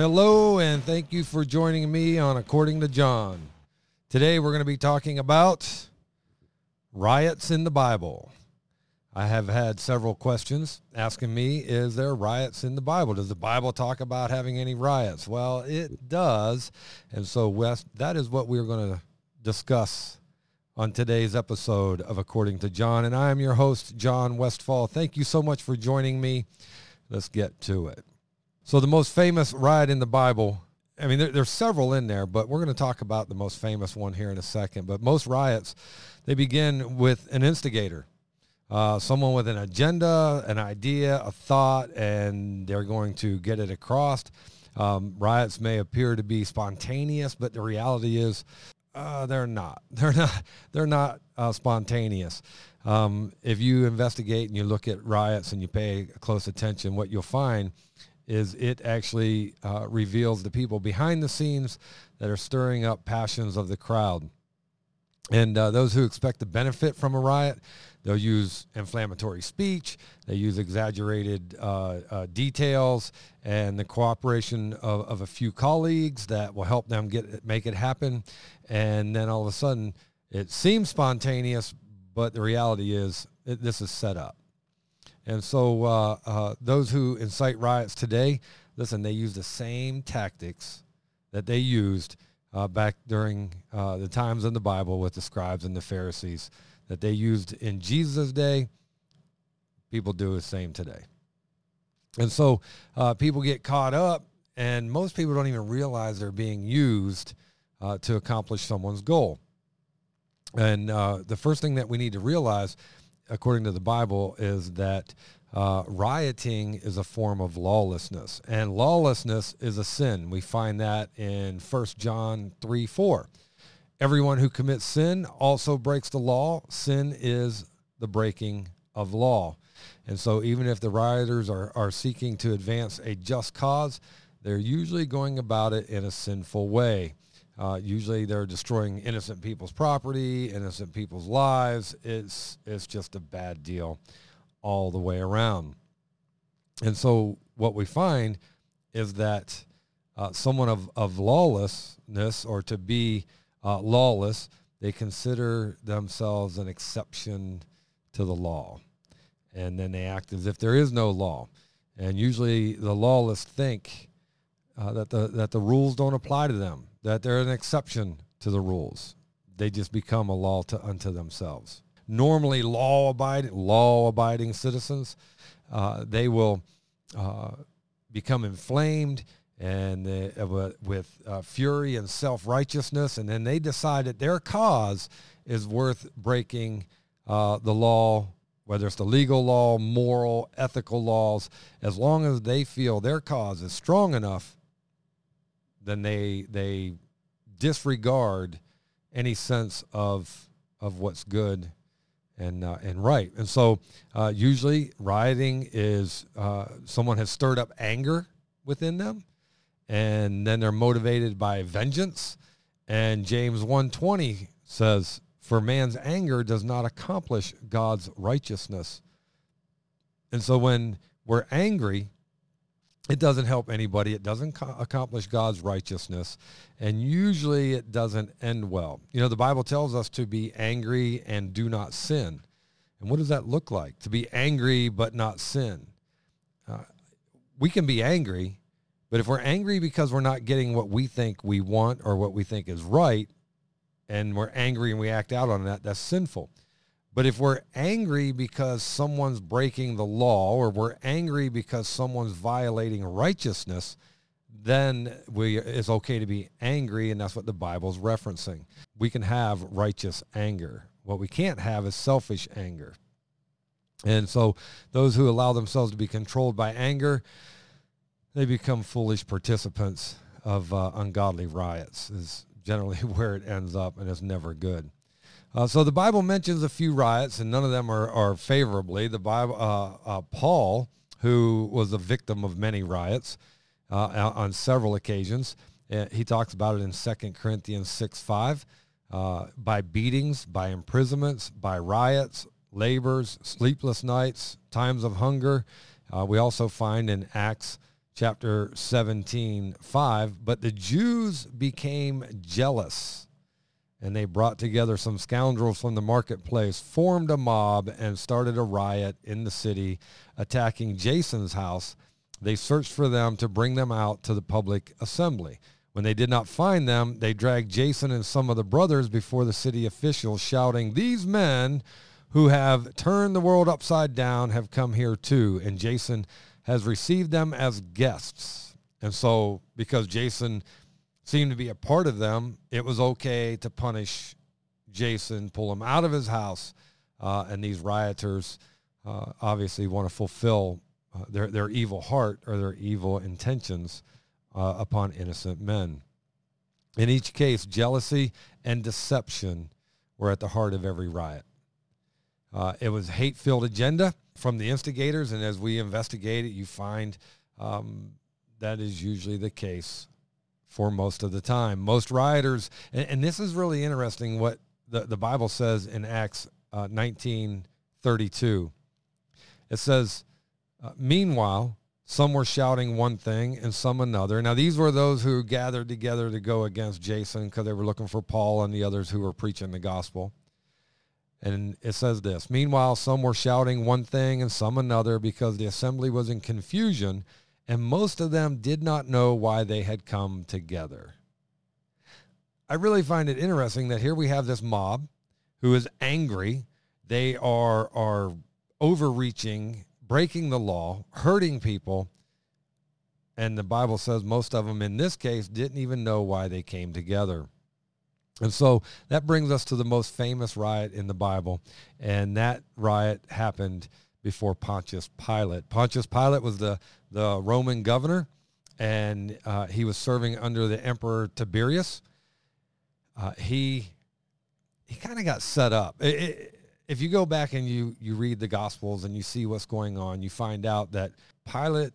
Hello, and thank you for joining me on According to John. Today we're going to be talking about riots in the Bible. I have had several questions asking me, is there riots in the Bible? Does the Bible talk about having any riots? Well, it does. And so, West, that is what we're going to discuss on today's episode of According to John. And I am your host, John Westfall. Thank you so much for joining me. Let's get to it. So the most famous riot in the Bible, I mean, there, there's several in there, but we're going to talk about the most famous one here in a second. But most riots, they begin with an instigator, uh, someone with an agenda, an idea, a thought, and they're going to get it across. Um, riots may appear to be spontaneous, but the reality is uh, they're not. They're not. They're not uh, spontaneous. Um, if you investigate and you look at riots and you pay close attention, what you'll find is it actually uh, reveals the people behind the scenes that are stirring up passions of the crowd. And uh, those who expect to benefit from a riot, they'll use inflammatory speech, they use exaggerated uh, uh details, and the cooperation of, of a few colleagues that will help them get make it happen. And then all of a sudden, it seems spontaneous, but the reality is it, this is set up. And so uh, uh, those who incite riots today, listen, they use the same tactics that they used uh, back during uh, the times in the Bible with the scribes and the Pharisees that they used in Jesus' day. People do the same today. And so uh, people get caught up, and most people don't even realize they're being used uh, to accomplish someone's goal. And the first thing that we need to realize according to the Bible, is that uh, rioting is a form of lawlessness, and lawlessness is a sin. We find that in 1 John 3 4. Everyone who commits sin also breaks the law. Sin is the breaking of law. And so, even if the rioters are, are seeking to advance a just cause, they're usually going about it in a sinful way. Uh, usually they're destroying innocent people's property, innocent people's lives. It's, it's just a bad deal all the way around. And so what we find is that uh, someone of, of lawlessness or to be uh, lawless, they consider themselves an exception to the law. And then they act as if there is no law. And usually the lawless think uh, that, the, that the rules don't apply to them that they're an exception to the rules. They just become a law to, unto themselves. Normally, law-abiding, law-abiding citizens, uh, they will uh, become inflamed and uh, with uh, fury and self-righteousness, and then they decide that their cause is worth breaking uh, the law, whether it's the legal law, moral, ethical laws, as long as they feel their cause is strong enough then they they disregard any sense of of what's good and uh, and right. And so uh, usually rioting is uh, someone has stirred up anger within them, and then they're motivated by vengeance. And James 1:20 says, "For man's anger does not accomplish God's righteousness." And so when we're angry, it doesn't help anybody. It doesn't co- accomplish God's righteousness. And usually it doesn't end well. You know, the Bible tells us to be angry and do not sin. And what does that look like? To be angry but not sin. Uh, we can be angry, but if we're angry because we're not getting what we think we want or what we think is right, and we're angry and we act out on that, that's sinful. But if we're angry because someone's breaking the law or we're angry because someone's violating righteousness, then we it's okay to be angry and that's what the Bible's referencing. We can have righteous anger. What we can't have is selfish anger. And so those who allow themselves to be controlled by anger, they become foolish participants of uh, ungodly riots is generally where it ends up and it's never good. Uh, so the Bible mentions a few riots, and none of them are, are favorably. The Bible, uh, uh, Paul, who was a victim of many riots uh, on several occasions, uh, he talks about it in 2 Corinthians 6, 5, uh, by beatings, by imprisonments, by riots, labors, sleepless nights, times of hunger. we also find in Acts chapter 17, 5. But the Jews became jealous and they brought together some scoundrels from the marketplace, formed a mob, and started a riot in the city, attacking Jason's house. They searched for them to bring them out to the public assembly. When they did not find them, they dragged Jason and some of the brothers before the city officials, shouting, These men who have turned the world upside down have come here too. And Jason has received them as guests. And so, because Jason seemed to be a part of them, it was okay to punish Jason, pull him out of his house. Uh, and these rioters uh, obviously want to fulfill uh, their, their evil heart or their evil intentions uh, upon innocent men. In each case, jealousy and deception were at the heart of every riot. Uh, it was hate-filled agenda from the instigators, and as we investigate it, you find um, that is usually the case for most of the time. Most rioters, and, and this is really interesting what the, the Bible says in Acts uh, 1932. It says, uh, Meanwhile, some were shouting one thing and some another. Now, these were those who gathered together to go against Jason because they were looking for Paul and the others who were preaching the gospel. And it says this Meanwhile, some were shouting one thing and some another because the assembly was in confusion and most of them did not know why they had come together. I really find it interesting that here we have this mob who is angry. They are, are overreaching, breaking the law, hurting people. And the Bible says most of them in this case didn't even know why they came together. And so that brings us to the most famous riot in the Bible. And that riot happened before Pontius Pilate. Pontius Pilate was the, the Roman governor, and uh, he was serving under the Emperor Tiberius. Uh, he he kind of got set up. It, it, if you go back and you, you read the Gospels and you see what's going on, you find out that Pilate,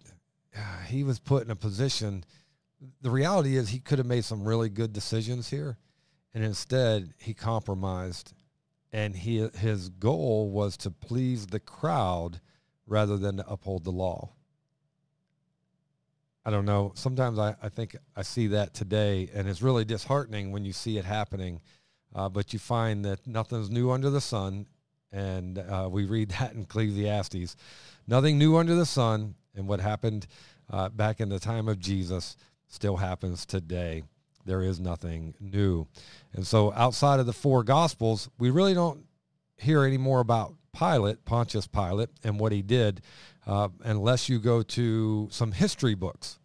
uh, he was put in a position. The reality is he could have made some really good decisions here, and instead he compromised and he his goal was to please the crowd rather than to uphold the law. I don't know. Sometimes I, I think I see that today, and it's really disheartening when you see it happening. Uh, but you find that nothing's new under the sun, and uh, we read that in Ecclesiastes. Nothing new under the sun, and what happened uh, back in the time of Jesus still happens today there is nothing new. And so outside of the four gospels, we really don't hear any more about Pilate, Pontius Pilate, and what he did, uh, unless you go to some history books.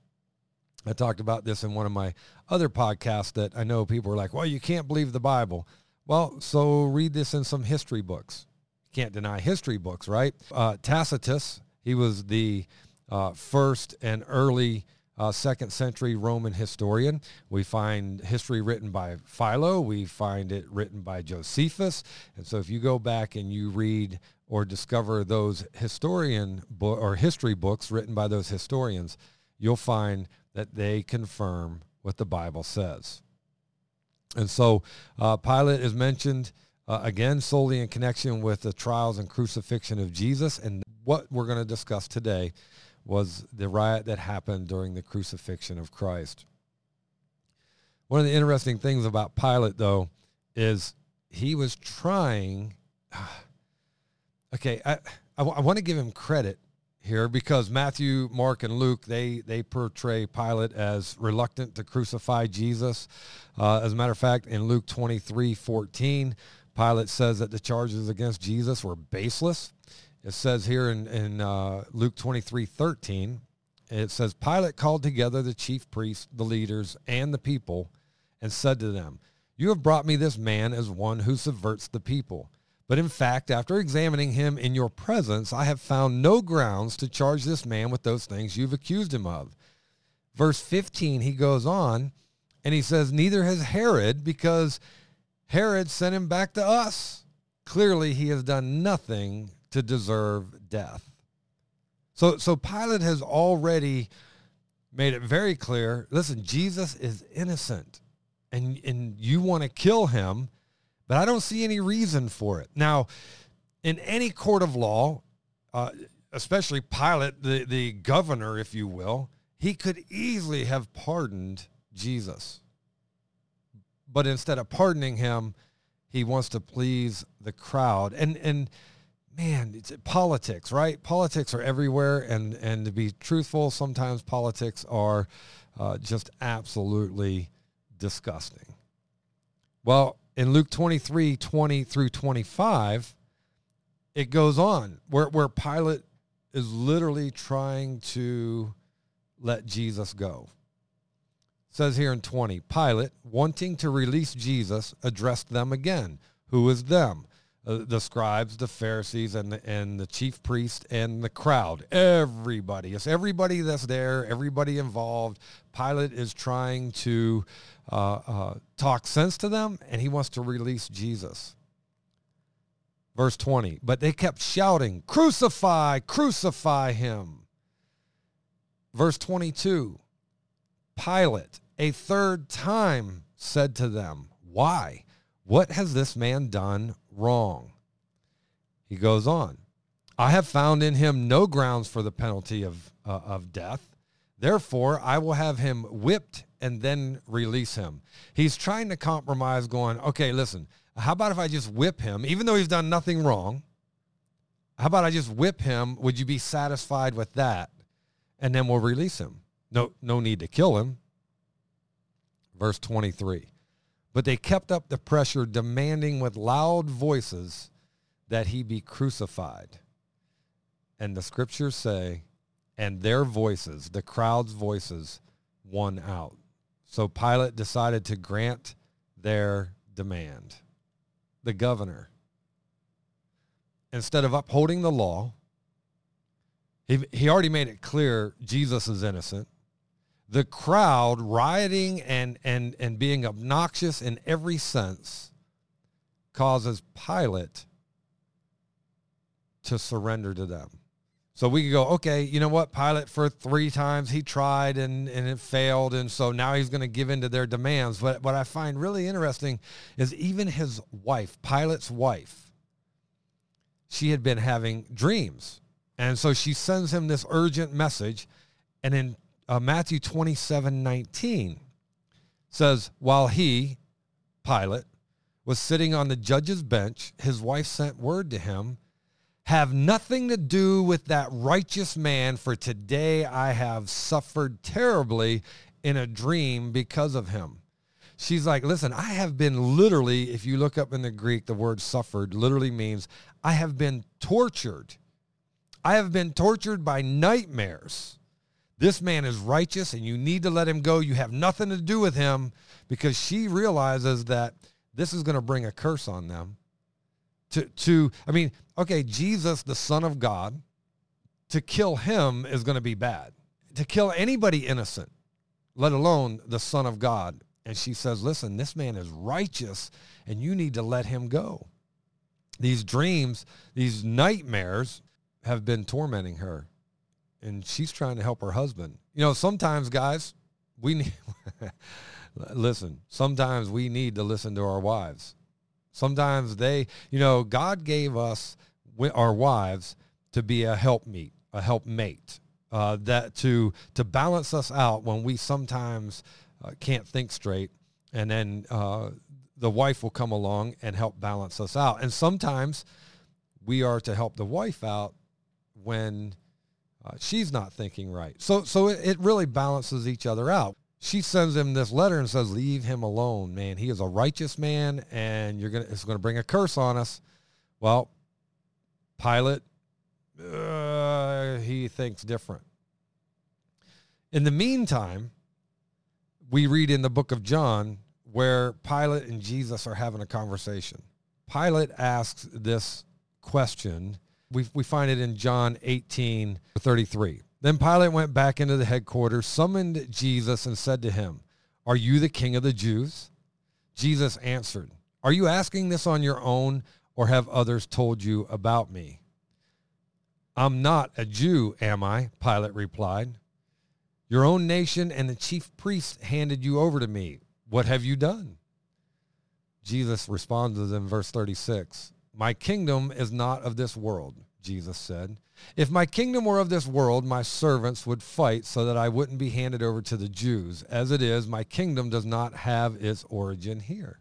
I talked about this in one of my other podcasts that I know people are like, well, you can't believe the Bible. Well, so read this in some history books. Can't deny history books, right? Uh, Tacitus, he was the uh, first and early uh, second century Roman historian. We find history written by Philo. We find it written by Josephus. And so if you go back and you read or discover those historian bo- or history books written by those historians, you'll find that they confirm what the Bible says. And so uh, Pilate is mentioned uh, again solely in connection with the trials and crucifixion of Jesus. And what we're going to discuss today was the riot that happened during the crucifixion of Christ. One of the interesting things about Pilate, though, is he was trying. Okay, I, I, I want to give him credit here because Matthew, Mark, and Luke they they portray Pilate as reluctant to crucify Jesus. Uh, as a matter of fact, in Luke twenty three fourteen, Pilate says that the charges against Jesus were baseless. It says here in, in uh, Luke 23, 13, it says, Pilate called together the chief priests, the leaders, and the people, and said to them, You have brought me this man as one who subverts the people. But in fact, after examining him in your presence, I have found no grounds to charge this man with those things you've accused him of. Verse 15, he goes on and he says, Neither has Herod, because Herod sent him back to us. Clearly, he has done nothing to deserve death. So, so Pilate has already made it very clear. Listen, Jesus is innocent, and and you want to kill him, but I don't see any reason for it. Now, in any court of law, uh, especially Pilate, the the governor, if you will, He could easily have pardoned Jesus. But instead of pardoning him, he wants to please the crowd. And and man, it's politics, right? Politics are everywhere and and to be truthful, sometimes politics are uh, just absolutely disgusting. Well, in Luke 23, 20 through 25, it goes on where, where Pilate is literally trying to let Jesus go. It says here in 20, Pilate, wanting to release Jesus, addressed them again. Who is them? Uh, the scribes, the Pharisees, and the, and the chief priest, and the crowd. Everybody. It's everybody that's there, everybody involved. Pilate is trying to uh, uh, talk sense to them, and he wants to release Jesus. Verse 20, but they kept shouting, Crucify, crucify him. Verse 22, Pilate a third time said to them, Why? What has this man done wrong? He goes on, I have found in him no grounds for the penalty of, uh, of death. Therefore, I will have him whipped and then release him. He's trying to compromise, going, okay, listen, how about if I just whip him, even though he's done nothing wrong? How about I just whip him? Would you be satisfied with that? And then we'll release him. No, no need to kill him. Verse 23. But they kept up the pressure, demanding with loud voices that he be crucified. And the scriptures say, and their voices, the crowd's voices, won out. So Pilate decided to grant their demand. The governor, instead of upholding the law, he, he already made it clear Jesus is innocent the crowd rioting and, and, and being obnoxious in every sense causes Pilate to surrender to them. So we could go, okay, you know what? Pilate for three times he tried and, and it failed. And so now he's going to give in to their demands. But what I find really interesting is even his wife, Pilate's wife, she had been having dreams. And so she sends him this urgent message. And in uh, Matthew 27 19 says, While he, Pilate, was sitting on the judge's bench, his wife sent word to him, Have nothing to do with that righteous man, for today I have suffered terribly in a dream because of him. She's like, Listen, I have been literally, if you look up in the Greek, the word suffered literally means I have been tortured. I have been tortured by nightmares this man is righteous and you need to let him go. You have nothing to do with him because she realizes that this is going to bring a curse on them. To, to, I mean, okay, Jesus, the son of God, to kill him is going to be bad. To kill anybody innocent, let alone the son of God. And she says, listen, this man is righteous and you need to let him go. These dreams, these nightmares have been tormenting her and she's trying to help her husband. You know, sometimes guys, we need listen, sometimes we need to listen to our wives. Sometimes they, you know, God gave us our wives to be a helpmeet, a helpmate, uh, that to to balance us out when we sometimes uh, can't think straight, and then uh, the wife will come along and help balance us out. And sometimes we are to help the wife out when uh, she's not thinking right. So, so it, it really balances each other out. She sends him this letter and says, "Leave him alone, man. He is a righteous man, and you're gonna it's gonna bring a curse on us." Well, Pilate, uh, he thinks different. In the meantime, we read in the book of John where Pilate and Jesus are having a conversation. Pilate asks this question we, we find it in John 18, 33. Then Pilate went back into the headquarters, summoned Jesus, and said to him, Are you the king of the Jews? Jesus answered, Are you asking this on your own, or have others told you about me? I'm not a Jew, am I? Pilate replied. Your own nation and the chief priests handed you over to me. What have you done? Jesus responded in verse 36, My kingdom is not of this world. Jesus said. If my kingdom were of this world, my servants would fight so that I wouldn't be handed over to the Jews. As it is, my kingdom does not have its origin here.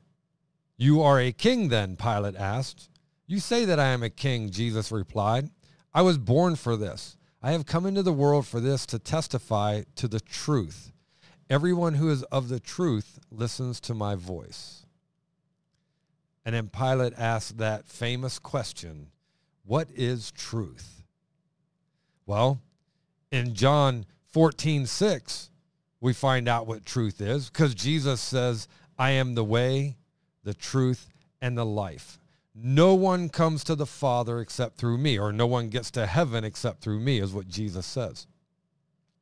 You are a king then, Pilate asked. You say that I am a king, Jesus replied. I was born for this. I have come into the world for this to testify to the truth. Everyone who is of the truth listens to my voice. And then Pilate asked that famous question, what is truth? Well, in John 14, 6, we find out what truth is because Jesus says, I am the way, the truth, and the life. No one comes to the Father except through me, or no one gets to heaven except through me, is what Jesus says.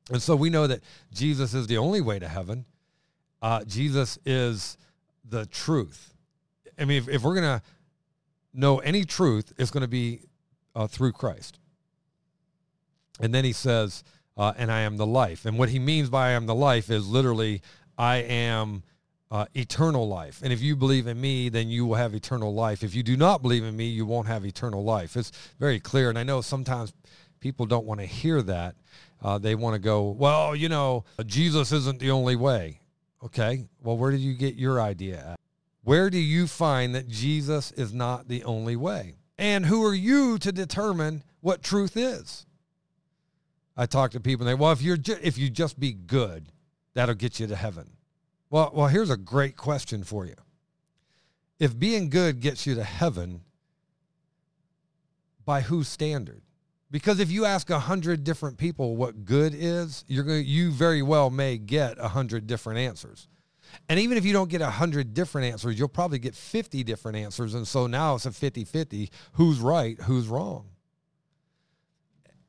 And so we know that Jesus is the only way to heaven. Uh, Jesus is the truth. I mean, if, if we're going to know any truth, it's going to be uh, through Christ. And then he says, uh, and I am the life. And what he means by I am the life is literally, I am uh, eternal life. And if you believe in me, then you will have eternal life. If you do not believe in me, you won't have eternal life. It's very clear. And I know sometimes people don't want to hear that. Uh, they want to go, well, you know, Jesus isn't the only way. Okay. Well, where did you get your idea at? Where do you find that Jesus is not the only way? And who are you to determine what truth is? I talk to people and they, well, if you're ju- if you just be good, that'll get you to heaven. Well, well, here's a great question for you. If being good gets you to heaven, by whose standard? Because if you ask a hundred different people what good is, you're going you very well may get a hundred different answers. And even if you don't get a hundred different answers, you'll probably get 50 different answers. And so now it's a 50-50. Who's right? Who's wrong?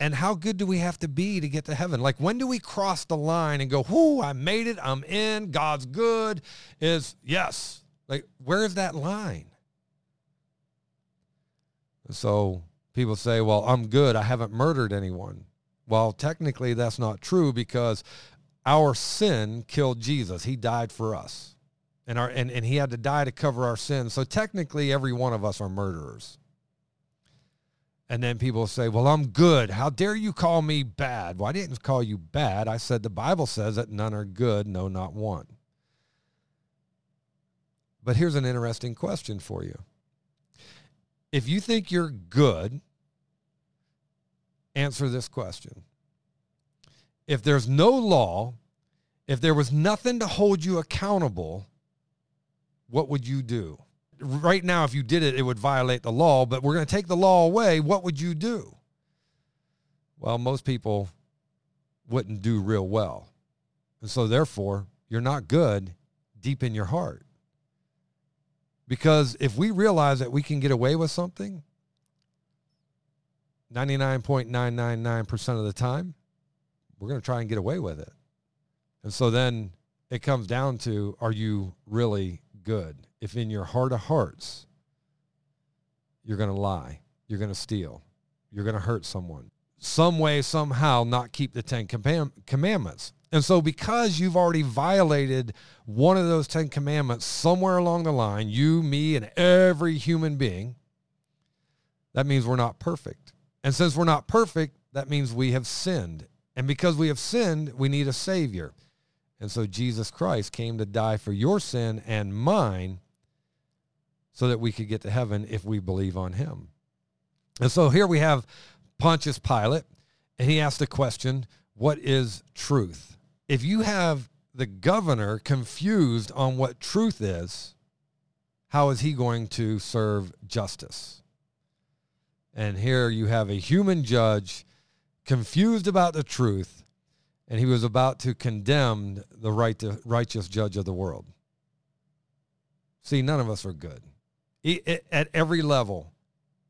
And how good do we have to be to get to heaven? Like when do we cross the line and go, whoo, I made it, I'm in, God's good, is yes. Like where is that line? So people say, well, I'm good, I haven't murdered anyone. Well, technically that's not true because our sin killed Jesus. He died for us. And, our, and, and he had to die to cover our sins. So technically every one of us are murderers. And then people say, well, I'm good. How dare you call me bad? Well, I didn't call you bad. I said the Bible says that none are good, no, not one. But here's an interesting question for you. If you think you're good, answer this question. If there's no law, if there was nothing to hold you accountable, what would you do? right now, if you did it, it would violate the law, but we're going to take the law away. What would you do? Well, most people wouldn't do real well. And so, therefore, you're not good deep in your heart. Because if we realize that we can get away with something 99.999% of the time, we're going to try and get away with it. And so then it comes down to are you really good? if in your heart of hearts you're going to lie, you're going to steal, you're going to hurt someone, some way, somehow not keep the Ten Commandments. And so because you've already violated one of those Ten Commandments somewhere along the line, you, me, and every human being, that means we're not perfect. And since we're not perfect, that means we have sinned. And because we have sinned, we need a Savior. And so Jesus Christ came to die for your sin and mine so that we could get to heaven if we believe on him. And so here we have Pontius Pilate, and he asked the question, what is truth? If you have the governor confused on what truth is, how is he going to serve justice? And here you have a human judge confused about the truth, and he was about to condemn the right to, righteous judge of the world. See, none of us are good at every level,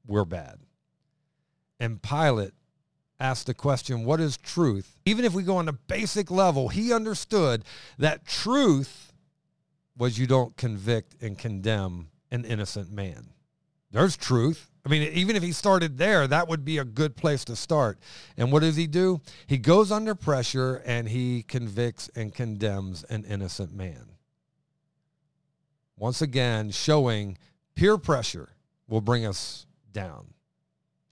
we're bad. And Pilate asked the question, what is truth? Even if we go on a basic level, he understood that truth was you don't convict and condemn an innocent man. There's truth. I mean, even if he started there, that would be a good place to start. And what does he do? He goes under pressure and he convicts and condemns an innocent man. Once again, showing Peer pressure will bring us down.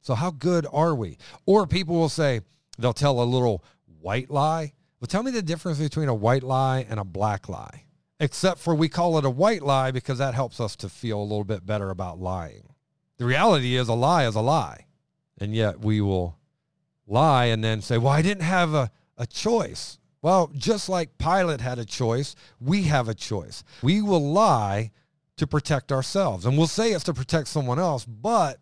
So how good are we? Or people will say, they'll tell a little white lie. Well, tell me the difference between a white lie and a black lie. Except for we call it a white lie because that helps us to feel a little bit better about lying. The reality is a lie is a lie. And yet we will lie and then say, well, I didn't have a, a choice. Well, just like Pilate had a choice, we have a choice. We will lie to protect ourselves. And we'll say it's to protect someone else, but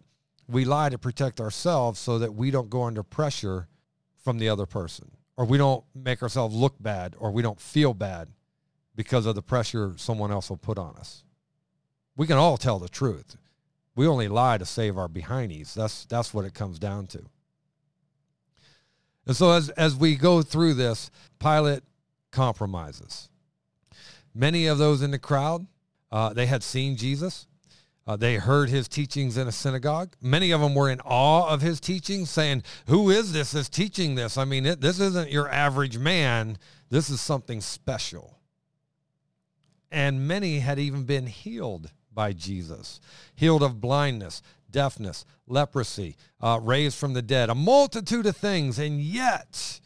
we lie to protect ourselves so that we don't go under pressure from the other person or we don't make ourselves look bad or we don't feel bad because of the pressure someone else will put on us. We can all tell the truth. We only lie to save our behindies. That's that's what it comes down to. And so as as we go through this, Pilate compromises. Many of those in the crowd, uh, they had seen Jesus. Uh, they heard his teachings in a synagogue. Many of them were in awe of his teachings, saying, "Who is this that's teaching this? I mean, it, this isn't your average man. This is something special." And many had even been healed by Jesus, healed of blindness, deafness, leprosy, uh, raised from the dead, a multitude of things. And yet,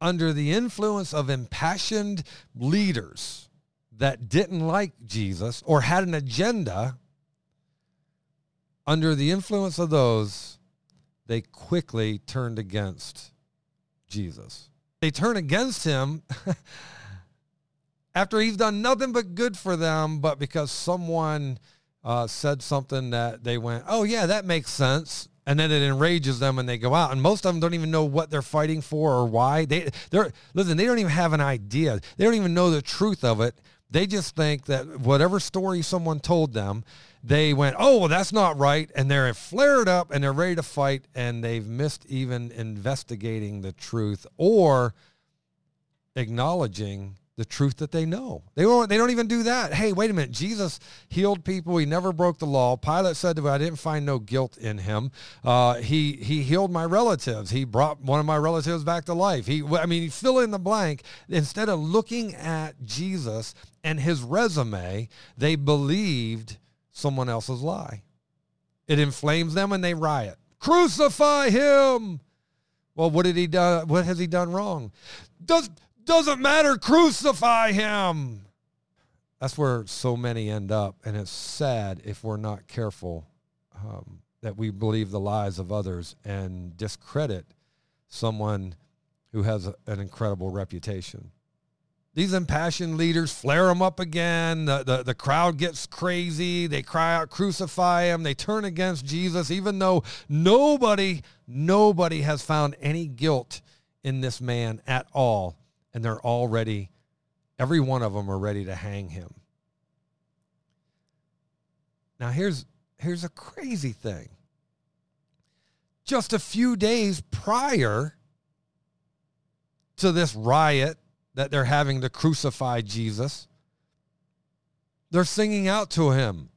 under the influence of impassioned leaders that didn't like Jesus or had an agenda, under the influence of those, they quickly turned against Jesus. They turn against him after he's done nothing but good for them, but because someone uh, said something that they went, oh, yeah, that makes sense. And then it enrages them and they go out. And most of them don't even know what they're fighting for or why. They, they're, listen, they don't even have an idea. They don't even know the truth of it. They just think that whatever story someone told them, they went, oh, well, that's not right. And they're flared up and they're ready to fight. And they've missed even investigating the truth or acknowledging the truth that they know. They don't, they don't even do that. Hey, wait a minute. Jesus healed people. He never broke the law. Pilate said to him, I didn't find no guilt in him. Uh, he, he healed my relatives. He brought one of my relatives back to life. He, I mean, fill in the blank. Instead of looking at Jesus and his resume, they believed someone else's lie. It inflames them and they riot. Crucify him. Well, what did he do? What has he done wrong? Does doesn't matter. Crucify him. That's where so many end up. And it's sad if we're not careful um, that we believe the lies of others and discredit someone who has a, an incredible reputation. These impassioned leaders flare them up again. The, the, the crowd gets crazy. They cry out, crucify him. They turn against Jesus, even though nobody, nobody has found any guilt in this man at all and they're all ready. Every one of them are ready to hang him. Now here's here's a crazy thing. Just a few days prior to this riot that they're having to crucify Jesus, they're singing out to him.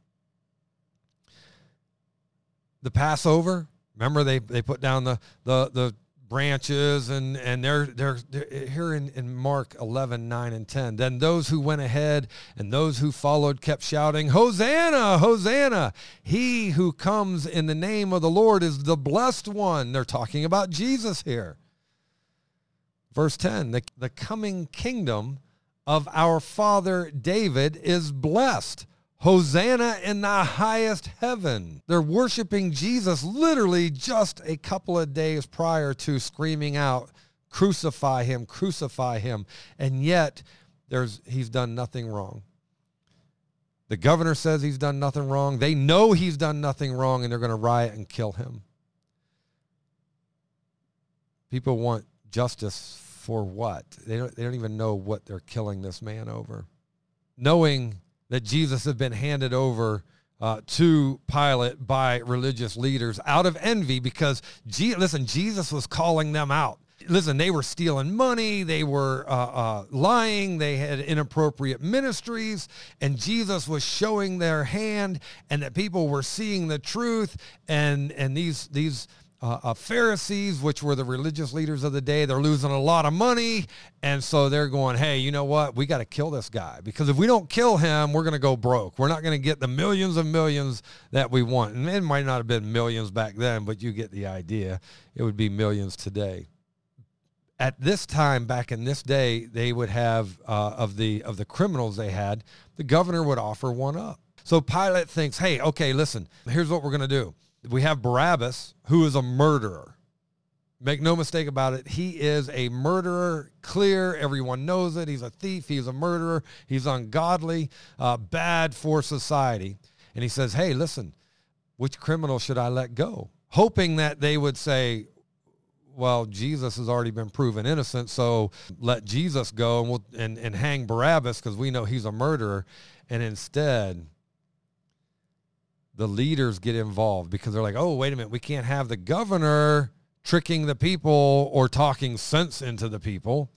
The Passover, remember they, they put down the, the, the branches and and they're they're, they're eh, here in, in mark 11 9 and 10 then those who went ahead and those who followed kept shouting hosanna hosanna! He who comes in the name of the lord is the blessed one. They're talking about jesus here. Verse 10 the, the coming kingdom of our father david is blessed Hosanna in the highest heaven. They're worshiping Jesus literally just a couple of days prior to screaming out, crucify him, crucify him. And yet there's he's done nothing wrong. The governor says he's done nothing wrong. They know he's done nothing wrong and they're going to riot and kill him. People want justice for what? They don't, they don't even know what they're killing this man over. Knowing that Jesus had been handed over uh, to Pilate by religious leaders out of envy because, G- listen, Jesus was calling them out. Listen, they were stealing money, they were uh, uh, lying, they had inappropriate ministries, and Jesus was showing their hand, and that people were seeing the truth, and and these these uh, uh, Pharisees, which were the religious leaders of the day, they're losing a lot of money. And so they're going, hey, you know what? We got to kill this guy because if we don't kill him, we're going to go broke. We're not going to get the millions and millions that we want. And it might not have been millions back then, but you get the idea. It would be millions today. At this time, back in this day, they would have uh, of the of the criminals they had, the governor would offer one up. So Pilate thinks, hey, okay, listen, here's what we're going to do we have Barabbas, who is a murderer. Make no mistake about it. He is a murderer, clear. Everyone knows it. He's a thief. He's a murderer. He's ungodly, uh, bad for society. And he says, hey, listen, which criminal should I let go? Hoping that they would say, well, Jesus has already been proven innocent, so let Jesus go and, we'll, and, and hang Barabbas because we know he's a murderer. And instead, the leaders get involved because they're like, oh, wait a minute, we can't have the governor tricking the people or talking sense into the people.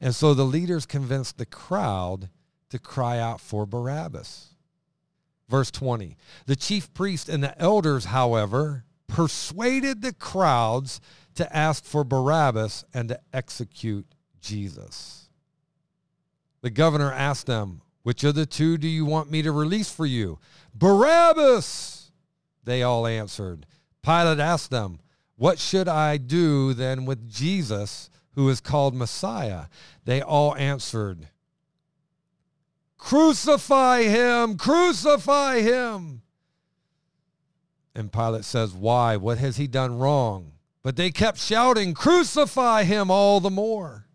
And so the leaders convinced the crowd to cry out for Barabbas. Verse 20 The chief priest and the elders, however, persuaded the crowds to ask for Barabbas and to execute Jesus. The governor asked them, Which of the two do you want me to release for you? Barabbas! They all answered. Pilate asked them, What should I do then with Jesus, who is called Messiah? They all answered, Crucify him! Crucify him! And Pilate says, Why? What has he done wrong? But they kept shouting, Crucify him all the more.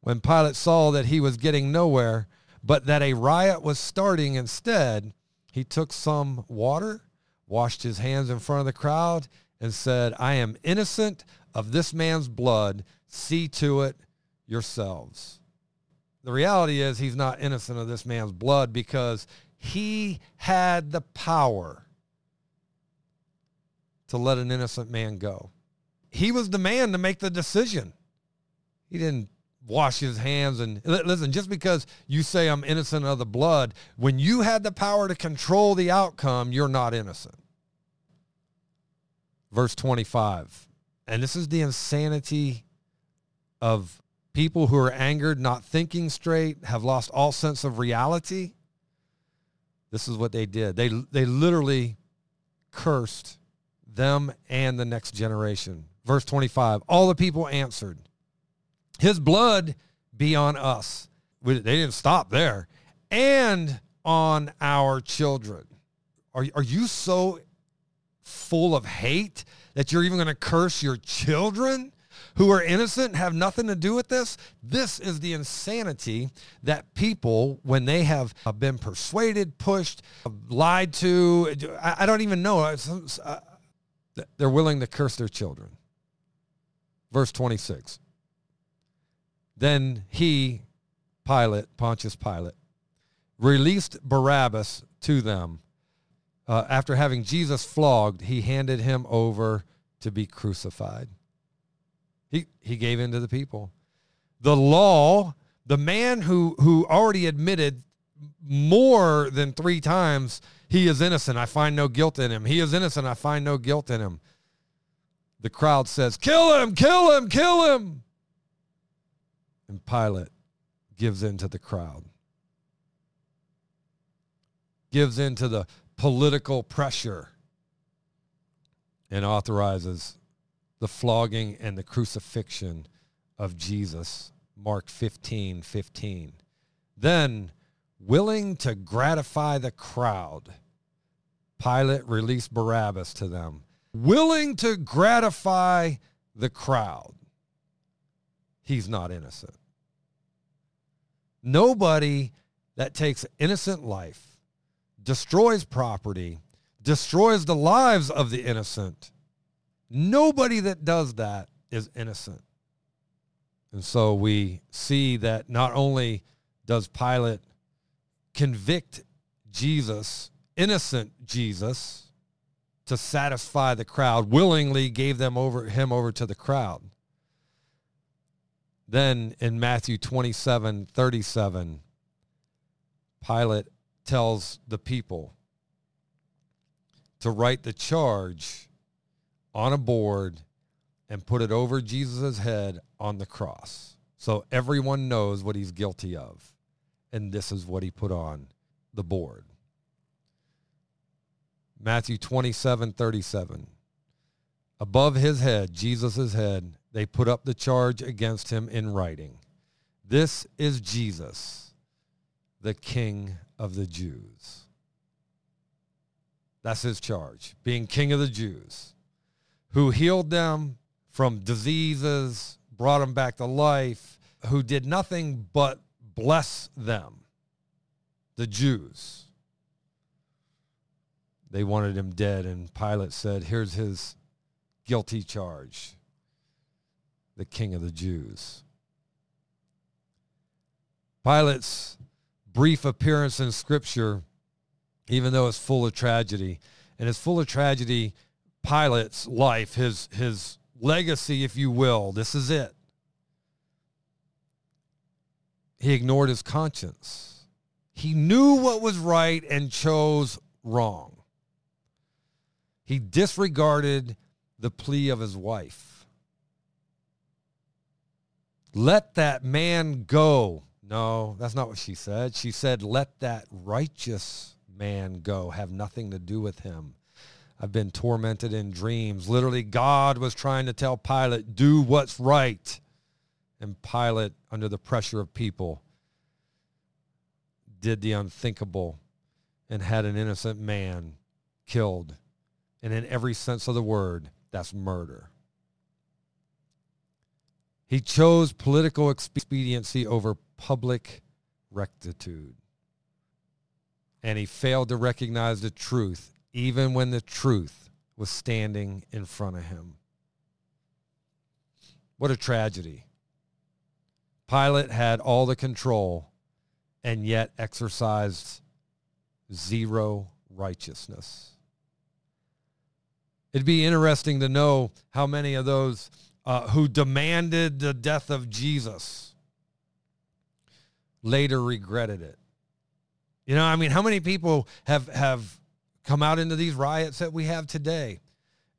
When Pilate saw that he was getting nowhere, but that a riot was starting instead, he took some water, washed his hands in front of the crowd, and said, I am innocent of this man's blood. See to it yourselves. The reality is he's not innocent of this man's blood because he had the power to let an innocent man go. He was the man to make the decision. He didn't wash his hands and listen just because you say i'm innocent of the blood when you had the power to control the outcome you're not innocent. Verse 25 and this is the insanity of people who are angered not thinking straight have lost all sense of reality. This is what they did. They they literally cursed them and the next generation. Verse 25 all the people answered his blood be on us. They didn't stop there. And on our children. Are, are you so full of hate that you're even going to curse your children who are innocent have nothing to do with this? This is the insanity that people, when they have been persuaded, pushed, lied to, I, don't even know, uh, they're willing to curse their children. Verse 26. Then he, Pilate, Pontius Pilate, released Barabbas to them. Uh, after having Jesus flogged, he handed him over to be crucified. He, he gave in to the people. The law, the man who, who already admitted more than three times, he is innocent. I find no guilt in him. He is innocent. I find no guilt in him. The crowd says, kill him, kill him, kill him. And Pilate gives in to the crowd, gives in to the political pressure, and authorizes the flogging and the crucifixion of Jesus. Mark 15, 15. Then, willing to gratify the crowd, Pilate released Barabbas to them, willing to gratify the crowd. He's not innocent. Nobody that takes innocent life, destroys property, destroys the lives of the innocent, nobody that does that is innocent. And so we see that not only does Pilate convict Jesus, innocent Jesus, to satisfy the crowd, willingly gave them over him over to the crowd. Then in Matthew 27 37, Pilate tells the people to write the charge on a board and put it over Jesus' head on the cross. So everyone knows what he's guilty of. And this is what he put on the board. Matthew 27, 37. Above his head, Jesus' head, they put up the charge against him in writing. This is Jesus, the King of the Jews. That's his charge, being King of the Jews, who healed them from diseases, brought them back to life, who did nothing but bless them, the Jews. They wanted him dead, and Pilate said, Here's his guilty charge the king of the Jews. Pilate's brief appearance in Scripture, even though it's full of tragedy, and it's full of tragedy, Pilate's life, his, his legacy, if you will, this is it. He ignored his conscience. He knew what was right and chose wrong. He disregarded the plea of his wife. Let that man go. No, that's not what she said. She said, let that righteous man go, have nothing to do with him. I've been tormented in dreams. Literally, God was trying to tell Pilate, do what's right. And Pilate, under the pressure of people, did the unthinkable and had an innocent man killed. And in every sense of the word, that's murder. He chose political expediency over public rectitude. And he failed to recognize the truth, even when the truth was standing in front of him. What a tragedy. Pilate had all the control and yet exercised zero righteousness. It'd be interesting to know how many of those uh, who demanded the death of Jesus later regretted it. You know, I mean, how many people have have come out into these riots that we have today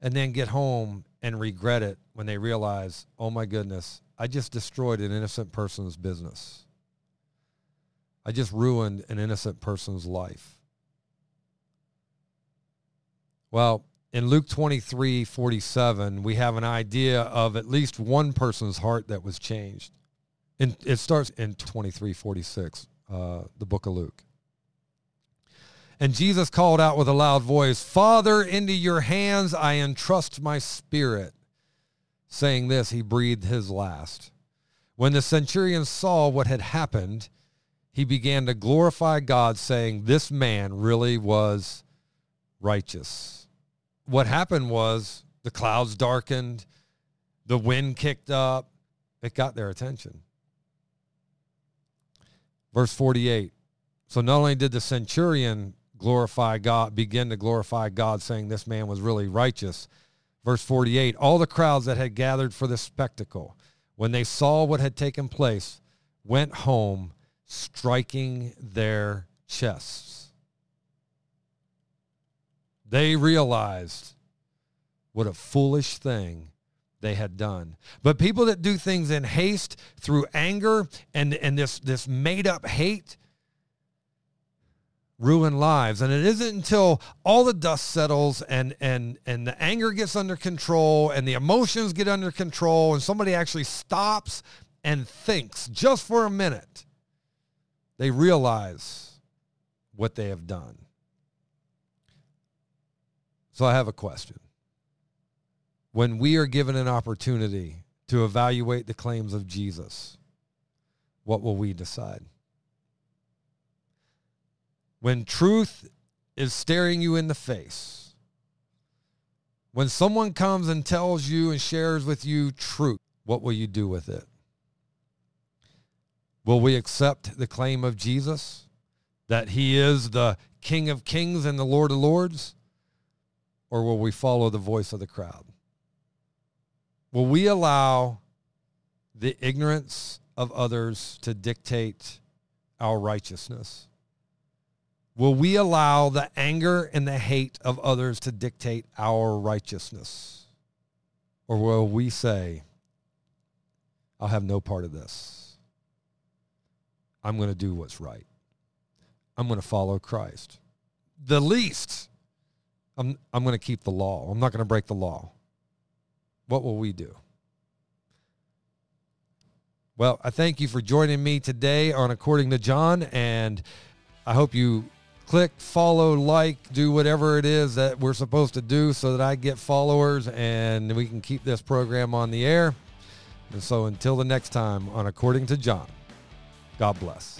and then get home and regret it when they realize, oh my goodness, I just destroyed an innocent person's business. I just ruined an innocent person's life. Well, in Luke 23, 47, we have an idea of at least one person's heart that was changed. And it starts in 23, 46, uh, the book of Luke. And Jesus called out with a loud voice, Father, into your hands I entrust my spirit. Saying this, he breathed his last. When the centurion saw what had happened, he began to glorify God, saying, This man really was righteous what happened was the clouds darkened, the wind kicked up, it got their attention. Verse 48. So not only did the centurion glorify God, begin to glorify God, saying this man was really righteous. Verse 48 All the crowds that had gathered for the spectacle, when they saw what had taken place, went home striking their chests they realized what a foolish thing they had done. But people that do things in haste through anger and, and this, this made up hate ruin lives. And it isn't until all the dust settles and, and, and the anger gets under control and the emotions get under control and somebody actually stops and thinks just for a minute, they realize what they have done. So I have a question. When we are given an opportunity to evaluate the claims of Jesus, what will we decide? When truth is staring you in the face, when someone comes and tells you and shares with you truth, what will you do with it? Will we accept the claim of Jesus that he is the King of kings and the Lord of lords? Or will we follow the voice of the crowd? Will we allow the ignorance of others to dictate our righteousness? Will we allow the anger and the hate of others to dictate our righteousness? Or will we say, I'll have no part of this? I'm going to do what's right. I'm going to follow Christ. The least, I'm, I'm going to keep the law. I'm not going to break the law. What will we do? Well, I thank you for joining me today on According to John, and I hope you click, follow, like, do whatever it is that we're supposed to do so that I get followers and we can keep this program on the air. And so until the next time on According to John, God bless.